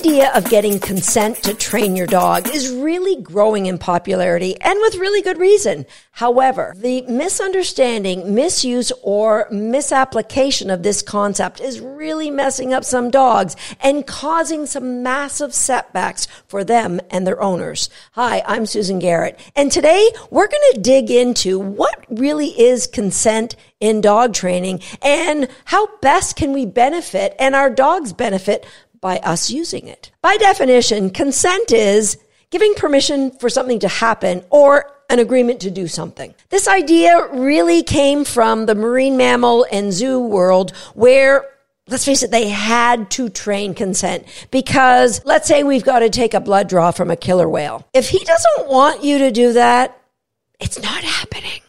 idea of getting consent to train your dog is really growing in popularity and with really good reason. However, the misunderstanding, misuse, or misapplication of this concept is really messing up some dogs and causing some massive setbacks for them and their owners. Hi, I'm Susan Garrett, and today we're going to dig into what really is consent in dog training and how best can we benefit and our dogs benefit by us using it. By definition, consent is giving permission for something to happen or an agreement to do something. This idea really came from the marine mammal and zoo world where let's face it, they had to train consent because let's say we've got to take a blood draw from a killer whale. If he doesn't want you to do that, it's not happening.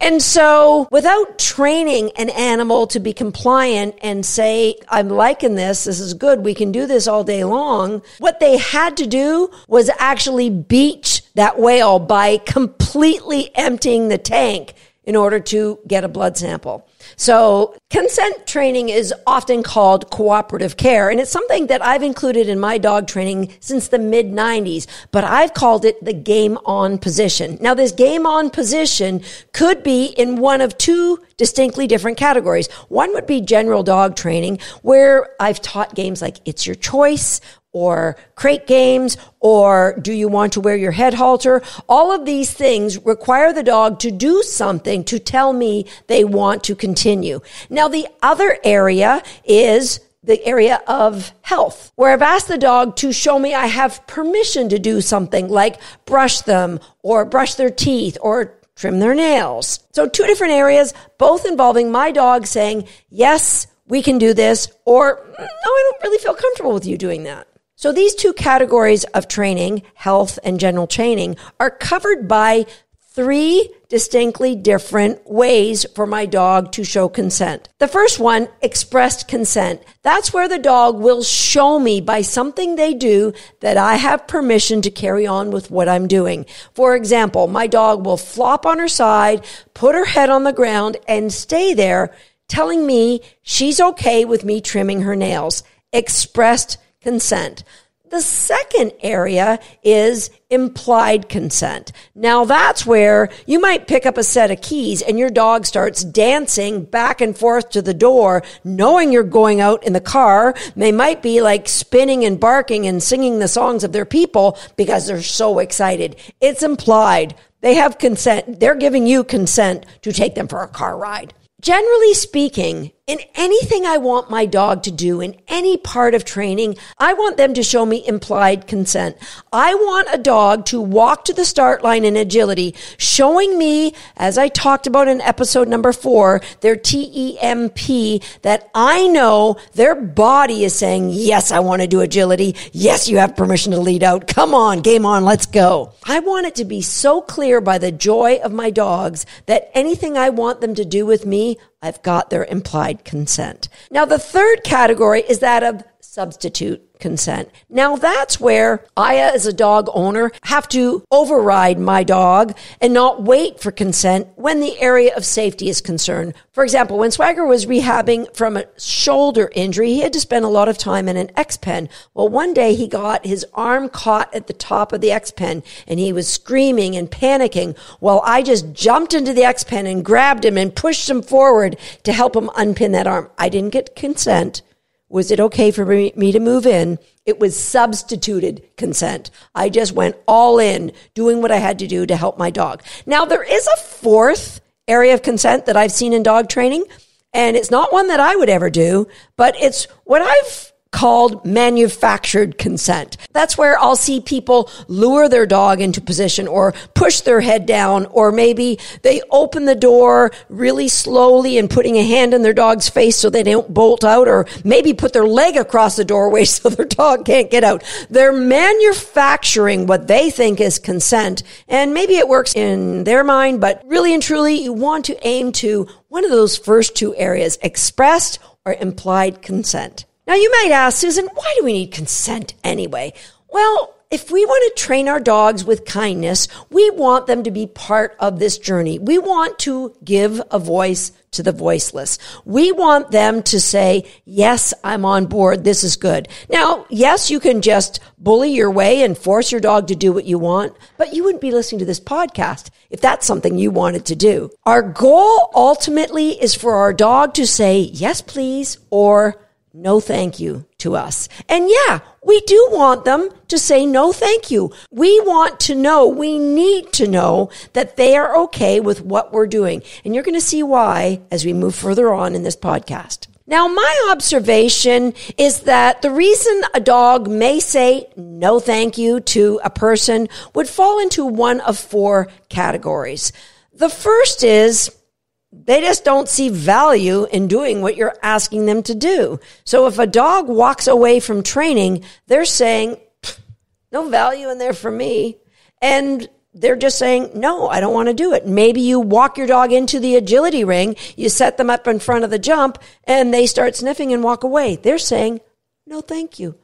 And so without training an animal to be compliant and say, I'm liking this, this is good, we can do this all day long, what they had to do was actually beach that whale by completely emptying the tank in order to get a blood sample. So consent training is often called cooperative care, and it's something that I've included in my dog training since the mid 90s, but I've called it the game on position. Now, this game on position could be in one of two distinctly different categories. One would be general dog training, where I've taught games like It's Your Choice or crate games or do you want to wear your head halter? All of these things require the dog to do something to tell me they want to continue. Now, the other area is the area of health, where I've asked the dog to show me I have permission to do something like brush them or brush their teeth or trim their nails. So two different areas, both involving my dog saying, yes, we can do this, or no, I don't really feel comfortable with you doing that. So these two categories of training, health and general training, are covered by three distinctly different ways for my dog to show consent. The first one, expressed consent. That's where the dog will show me by something they do that I have permission to carry on with what I'm doing. For example, my dog will flop on her side, put her head on the ground and stay there telling me she's okay with me trimming her nails. Expressed consent. The second area is implied consent. Now that's where you might pick up a set of keys and your dog starts dancing back and forth to the door, knowing you're going out in the car. They might be like spinning and barking and singing the songs of their people because they're so excited. It's implied. They have consent. They're giving you consent to take them for a car ride. Generally speaking, in anything I want my dog to do in any part of training, I want them to show me implied consent. I want a dog to walk to the start line in agility, showing me, as I talked about in episode number four, their TEMP, that I know their body is saying, yes, I want to do agility. Yes, you have permission to lead out. Come on, game on, let's go. I want it to be so clear by the joy of my dogs that anything I want them to do with me, I've got their implied consent. Now, the third category is that of substitute consent. Now that's where I, as a dog owner, have to override my dog and not wait for consent when the area of safety is concerned. For example, when Swagger was rehabbing from a shoulder injury, he had to spend a lot of time in an X pen. Well, one day he got his arm caught at the top of the X pen and he was screaming and panicking. Well, I just jumped into the X pen and grabbed him and pushed him forward to help him unpin that arm. I didn't get consent. Was it okay for me to move in? It was substituted consent. I just went all in doing what I had to do to help my dog. Now, there is a fourth area of consent that I've seen in dog training, and it's not one that I would ever do, but it's what I've called manufactured consent. That's where I'll see people lure their dog into position or push their head down, or maybe they open the door really slowly and putting a hand in their dog's face so they don't bolt out, or maybe put their leg across the doorway so their dog can't get out. They're manufacturing what they think is consent, and maybe it works in their mind, but really and truly, you want to aim to one of those first two areas, expressed or implied consent. Now, you might ask, Susan, why do we need consent anyway? Well, if we want to train our dogs with kindness, we want them to be part of this journey. We want to give a voice to the voiceless. We want them to say, yes, I'm on board. This is good. Now, yes, you can just bully your way and force your dog to do what you want, but you wouldn't be listening to this podcast if that's something you wanted to do. Our goal ultimately is for our dog to say, yes, please, or no thank you to us. And yeah, we do want them to say no thank you. We want to know, we need to know that they are okay with what we're doing. And you're going to see why as we move further on in this podcast. Now, my observation is that the reason a dog may say no thank you to a person would fall into one of four categories. The first is they just don't see value in doing what you're asking them to do. So if a dog walks away from training, they're saying, no value in there for me. And they're just saying, no, I don't want to do it. Maybe you walk your dog into the agility ring, you set them up in front of the jump, and they start sniffing and walk away. They're saying, no, thank you.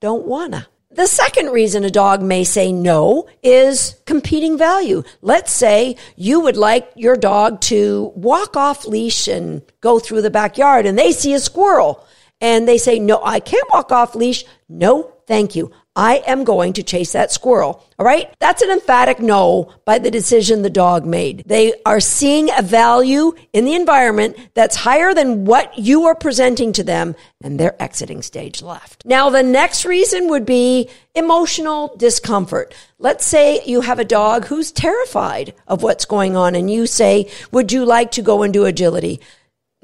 Don't wanna. The second reason a dog may say no is competing value. Let's say you would like your dog to walk off leash and go through the backyard and they see a squirrel and they say, no, I can't walk off leash. No, thank you. I am going to chase that squirrel. All right. That's an emphatic no by the decision the dog made. They are seeing a value in the environment that's higher than what you are presenting to them and they're exiting stage left. Now, the next reason would be emotional discomfort. Let's say you have a dog who's terrified of what's going on and you say, would you like to go and do agility?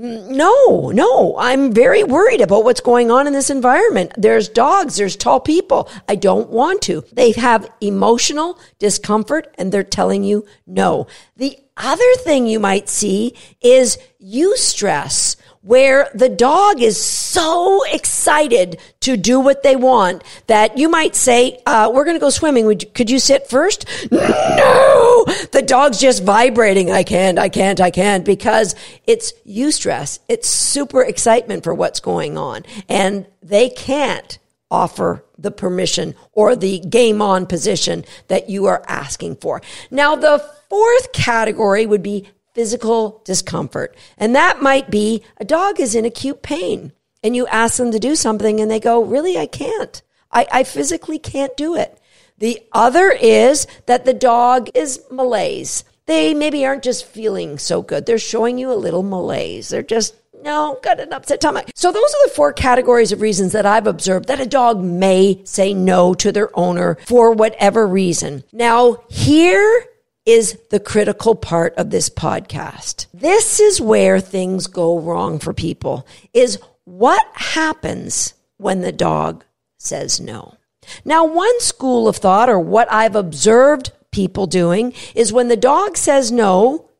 No, no, I'm very worried about what's going on in this environment. There's dogs, there's tall people. I don't want to. They have emotional discomfort and they're telling you no. The other thing you might see is eustress where the dog is so excited to do what they want that you might say, uh, we're going to go swimming. Would, could you sit first? No! The dog's just vibrating. I can't, I can't, I can't because it's eustress. It's super excitement for what's going on and they can't offer the permission or the game on position that you are asking for. Now, the fourth category would be physical discomfort. And that might be a dog is in acute pain and you ask them to do something and they go, really, I can't. I, I physically can't do it. The other is that the dog is malaise. They maybe aren't just feeling so good. They're showing you a little malaise. They're just no, got an upset stomach. So those are the four categories of reasons that I've observed that a dog may say no to their owner for whatever reason. Now, here is the critical part of this podcast. This is where things go wrong for people is what happens when the dog says no. Now, one school of thought or what I've observed people doing is when the dog says no,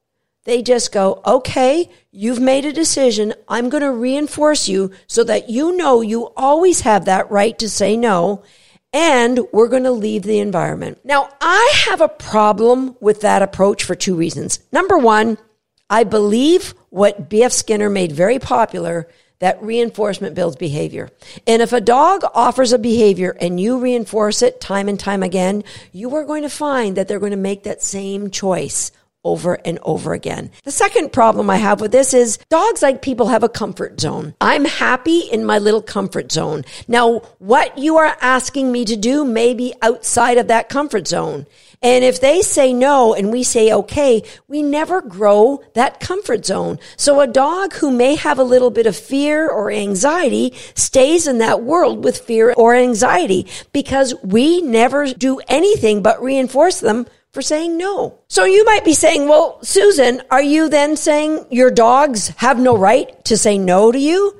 they just go, okay, you've made a decision. I'm going to reinforce you so that you know you always have that right to say no and we're going to leave the environment. Now, I have a problem with that approach for two reasons. Number one, I believe what B.F. Skinner made very popular that reinforcement builds behavior. And if a dog offers a behavior and you reinforce it time and time again, you are going to find that they're going to make that same choice over and over again. The second problem I have with this is dogs like people have a comfort zone. I'm happy in my little comfort zone. Now, what you are asking me to do may be outside of that comfort zone. And if they say no and we say okay, we never grow that comfort zone. So a dog who may have a little bit of fear or anxiety stays in that world with fear or anxiety because we never do anything but reinforce them for saying no. So you might be saying, well, Susan, are you then saying your dogs have no right to say no to you?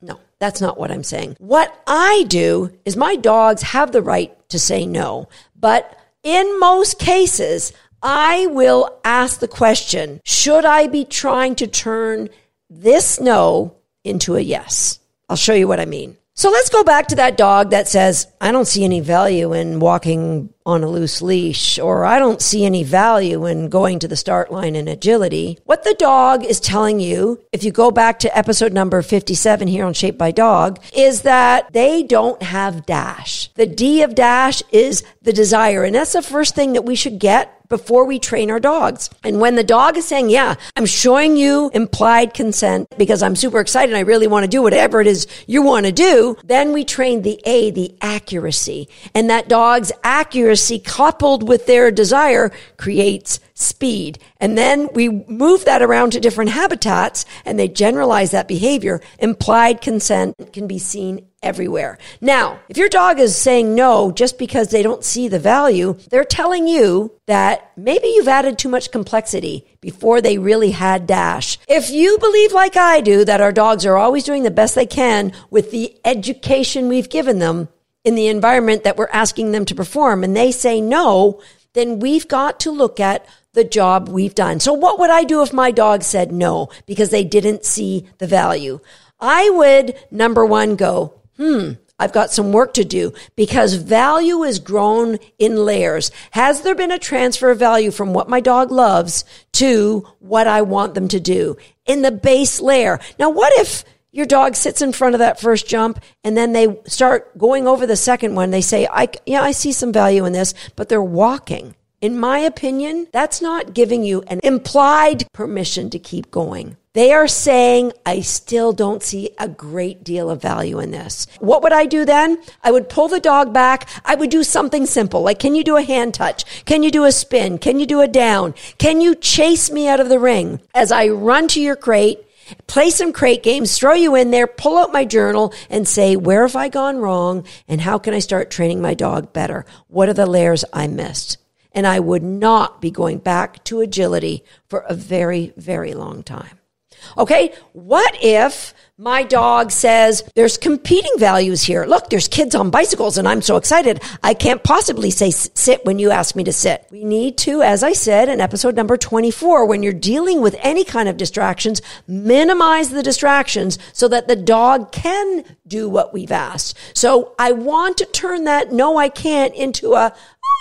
No, that's not what I'm saying. What I do is my dogs have the right to say no, but in most cases, I will ask the question, should I be trying to turn this no into a yes? I'll show you what I mean. So let's go back to that dog that says, I don't see any value in walking on a loose leash, or I don't see any value in going to the start line in agility. What the dog is telling you, if you go back to episode number 57 here on Shaped by Dog, is that they don't have dash. The D of dash is the desire. And that's the first thing that we should get before we train our dogs. And when the dog is saying, yeah, I'm showing you implied consent because I'm super excited I really want to do whatever it is you want to do, then we train the A, the accuracy. And that dog's accuracy coupled with their desire creates speed. And then we move that around to different habitats and they generalize that behavior. Implied consent can be seen everywhere. Now, if your dog is saying no just because they don't see the value, they're telling you that maybe you've added too much complexity before they really had dash. If you believe like I do that our dogs are always doing the best they can with the education we've given them, in the environment that we're asking them to perform and they say no, then we've got to look at the job we've done. So what would I do if my dog said no because they didn't see the value? I would, number one, go, hmm, I've got some work to do because value is grown in layers. Has there been a transfer of value from what my dog loves to what I want them to do in the base layer? Now, what if your dog sits in front of that first jump and then they start going over the second one? They say, I, yeah, I see some value in this, but they're walking. In my opinion, that's not giving you an implied permission to keep going. They are saying, I still don't see a great deal of value in this. What would I do then? I would pull the dog back. I would do something simple. Like, can you do a hand touch? Can you do a spin? Can you do a down? Can you chase me out of the ring as I run to your crate? Play some crate games, throw you in there, pull out my journal and say, where have I gone wrong? And how can I start training my dog better? What are the layers I missed? and I would not be going back to agility for a very, very long time. Okay, what if my dog says there's competing values here? Look, there's kids on bicycles and I'm so excited. I can't possibly say sit when you ask me to sit. We need to, as I said in episode number 24, when you're dealing with any kind of distractions, minimize the distractions so that the dog can do what we've asked. So I want to turn that no, I can't into a,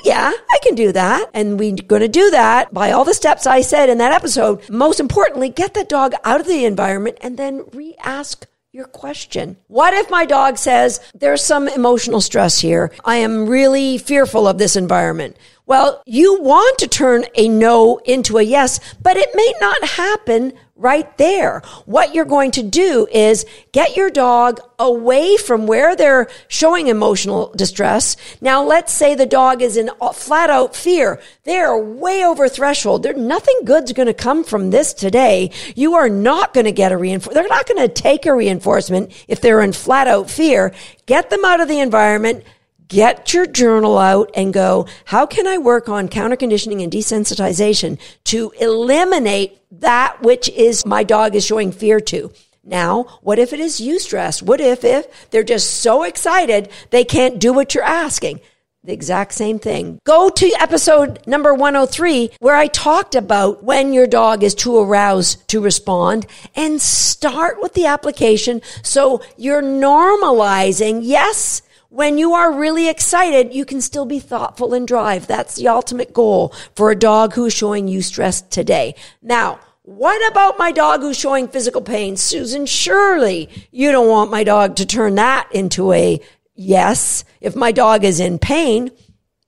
yeah, I can do that. And we're going to do that by all the steps I said in that episode. Most importantly, get the dog out of the environment and then re ask your question. What if my dog says, there's some emotional stress here. I am really fearful of this environment. Well, you want to turn a no into a yes, but it may not happen right there. What you're going to do is get your dog away from where they're showing emotional distress. Now, let's say the dog is in flat out fear. They're way over threshold. There, nothing good's going to come from this today. You are not going to get a reinforcement. They're not going to take a reinforcement if they're in flat out fear. Get them out of the environment get your journal out and go, how can I work on counter conditioning and desensitization to eliminate that which is my dog is showing fear to? Now, what if it is eustress? What if, if they're just so excited they can't do what you're asking? The exact same thing. Go to episode number 103 where I talked about when your dog is too aroused to respond and start with the application. So you're normalizing. Yes, when you are really excited, you can still be thoughtful and drive. That's the ultimate goal for a dog who's showing you stress today. Now, what about my dog who's showing physical pain? Susan, surely you don't want my dog to turn that into a yes. If my dog is in pain,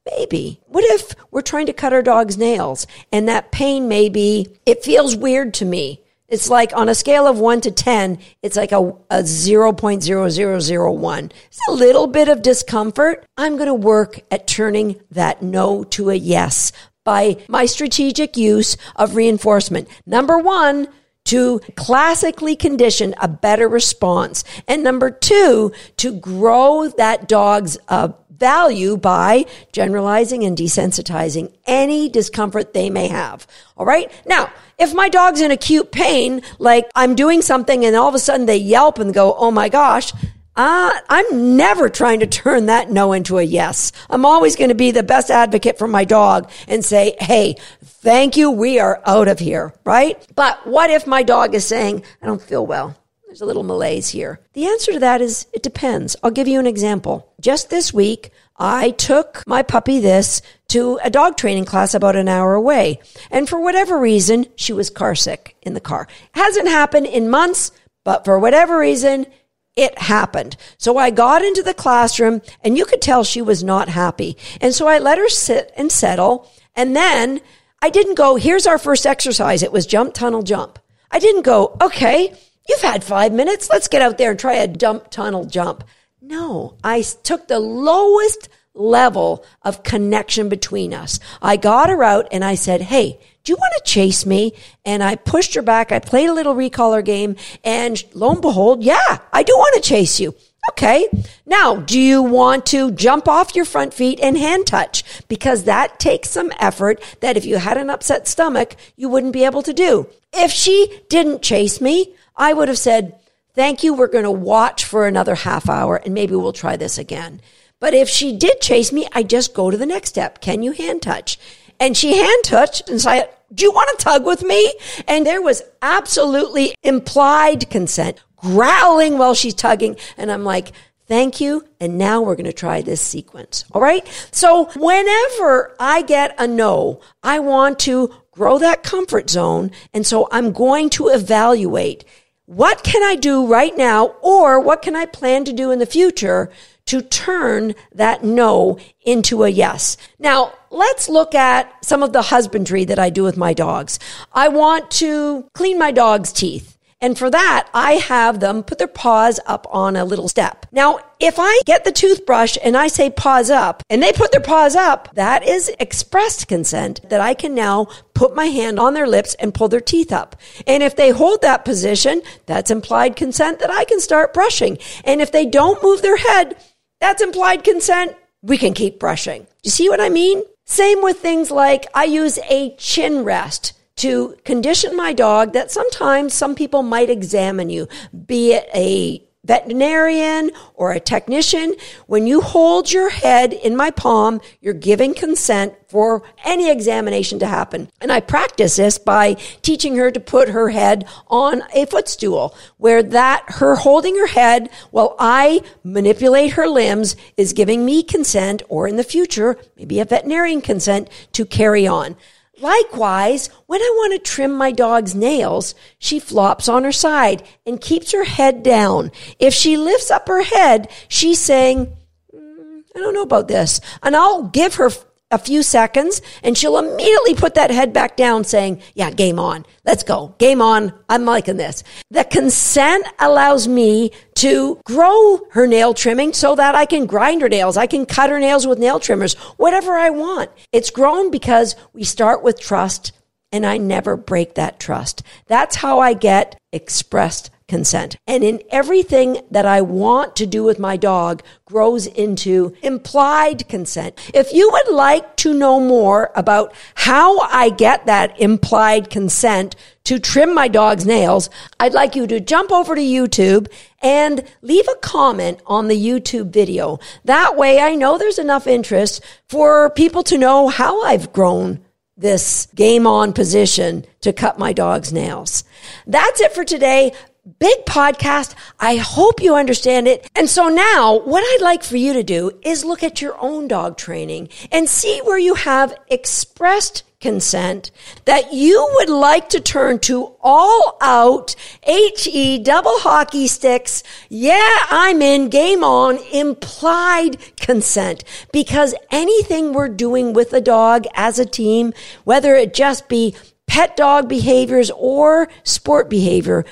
maybe. What if we're trying to cut our dog's nails and that pain maybe it feels weird to me? It's like on a scale of one to 10, it's like a, a 0.0001. It's a little bit of discomfort. I'm going to work at turning that no to a yes by my strategic use of reinforcement. Number one, to classically condition a better response. And number two, to grow that dog's uh, value by generalizing and desensitizing any discomfort they may have. All right. Now, if my dog's in acute pain, like I'm doing something and all of a sudden they yelp and go, Oh my gosh, uh, I'm never trying to turn that no into a yes. I'm always going to be the best advocate for my dog and say, Hey, thank you. We are out of here. Right. But what if my dog is saying, I don't feel well. There's a little malaise here. The answer to that is it depends. I'll give you an example. Just this week, I took my puppy this to a dog training class about an hour away. And for whatever reason, she was car sick in the car. Hasn't happened in months, but for whatever reason, it happened. So I got into the classroom and you could tell she was not happy. And so I let her sit and settle. And then I didn't go, here's our first exercise. It was jump, tunnel, jump. I didn't go, okay, you've had five minutes. Let's get out there and try a dump tunnel, jump. No, I took the lowest level of connection between us. I got her out and I said, Hey, do you want to chase me? And I pushed her back. I played a little recaller game and lo and behold, yeah, I do want to chase you. Okay. Now, do you want to jump off your front feet and hand touch? Because that takes some effort that if you had an upset stomach, you wouldn't be able to do. If she didn't chase me, I would have said, thank you. We're going to watch for another half hour and maybe we'll try this again. But if she did chase me, I just go to the next step. Can you hand touch? And she hand touched and said, do you want to tug with me? And there was absolutely implied consent, growling while she's tugging. And I'm like, thank you. And now we're going to try this sequence. All right. So whenever I get a no, I want to grow that comfort zone. And so I'm going to evaluate what can I do right now or what can I plan to do in the future to turn that no into a yes. Now, let's look at some of the husbandry that I do with my dogs. I want to clean my dog's teeth. And for that, I have them put their paws up on a little step. Now, if I get the toothbrush and I say paws up and they put their paws up, that is expressed consent that I can now put my hand on their lips and pull their teeth up. And if they hold that position, that's implied consent that I can start brushing. And if they don't move their head, that's implied consent. We can keep brushing. You see what I mean? Same with things like I use a chin rest to condition my dog that sometimes some people might examine you, be it a veterinarian or a technician, when you hold your head in my palm, you're giving consent for any examination to happen. And I practice this by teaching her to put her head on a footstool where that her holding her head while I manipulate her limbs is giving me consent or in the future, maybe a veterinarian consent to carry on. Likewise, when I want to trim my dog's nails, she flops on her side and keeps her head down. If she lifts up her head, she's saying, mm, I don't know about this. And I'll give her a few seconds and she'll immediately put that head back down saying, yeah, game on. Let's go. Game on. I'm liking this. The consent allows me to grow her nail trimming so that I can grind her nails. I can cut her nails with nail trimmers, whatever I want. It's grown because we start with trust and I never break that trust. That's how I get expressed consent. And in everything that I want to do with my dog grows into implied consent. If you would like to know more about how I get that implied consent to trim my dog's nails, I'd like you to jump over to YouTube and leave a comment on the YouTube video. That way I know there's enough interest for people to know how I've grown this game on position to cut my dog's nails. That's it for today big podcast. I hope you understand it. And so now what I'd like for you to do is look at your own dog training and see where you have expressed consent that you would like to turn to all out HE double hockey sticks. Yeah, I'm in game on implied consent because anything we're doing with a dog as a team, whether it just be pet dog behaviors or sport behavior,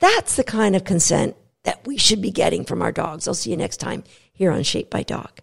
that's the kind of consent that we should be getting from our dogs. I'll see you next time here on Shaped by Dog.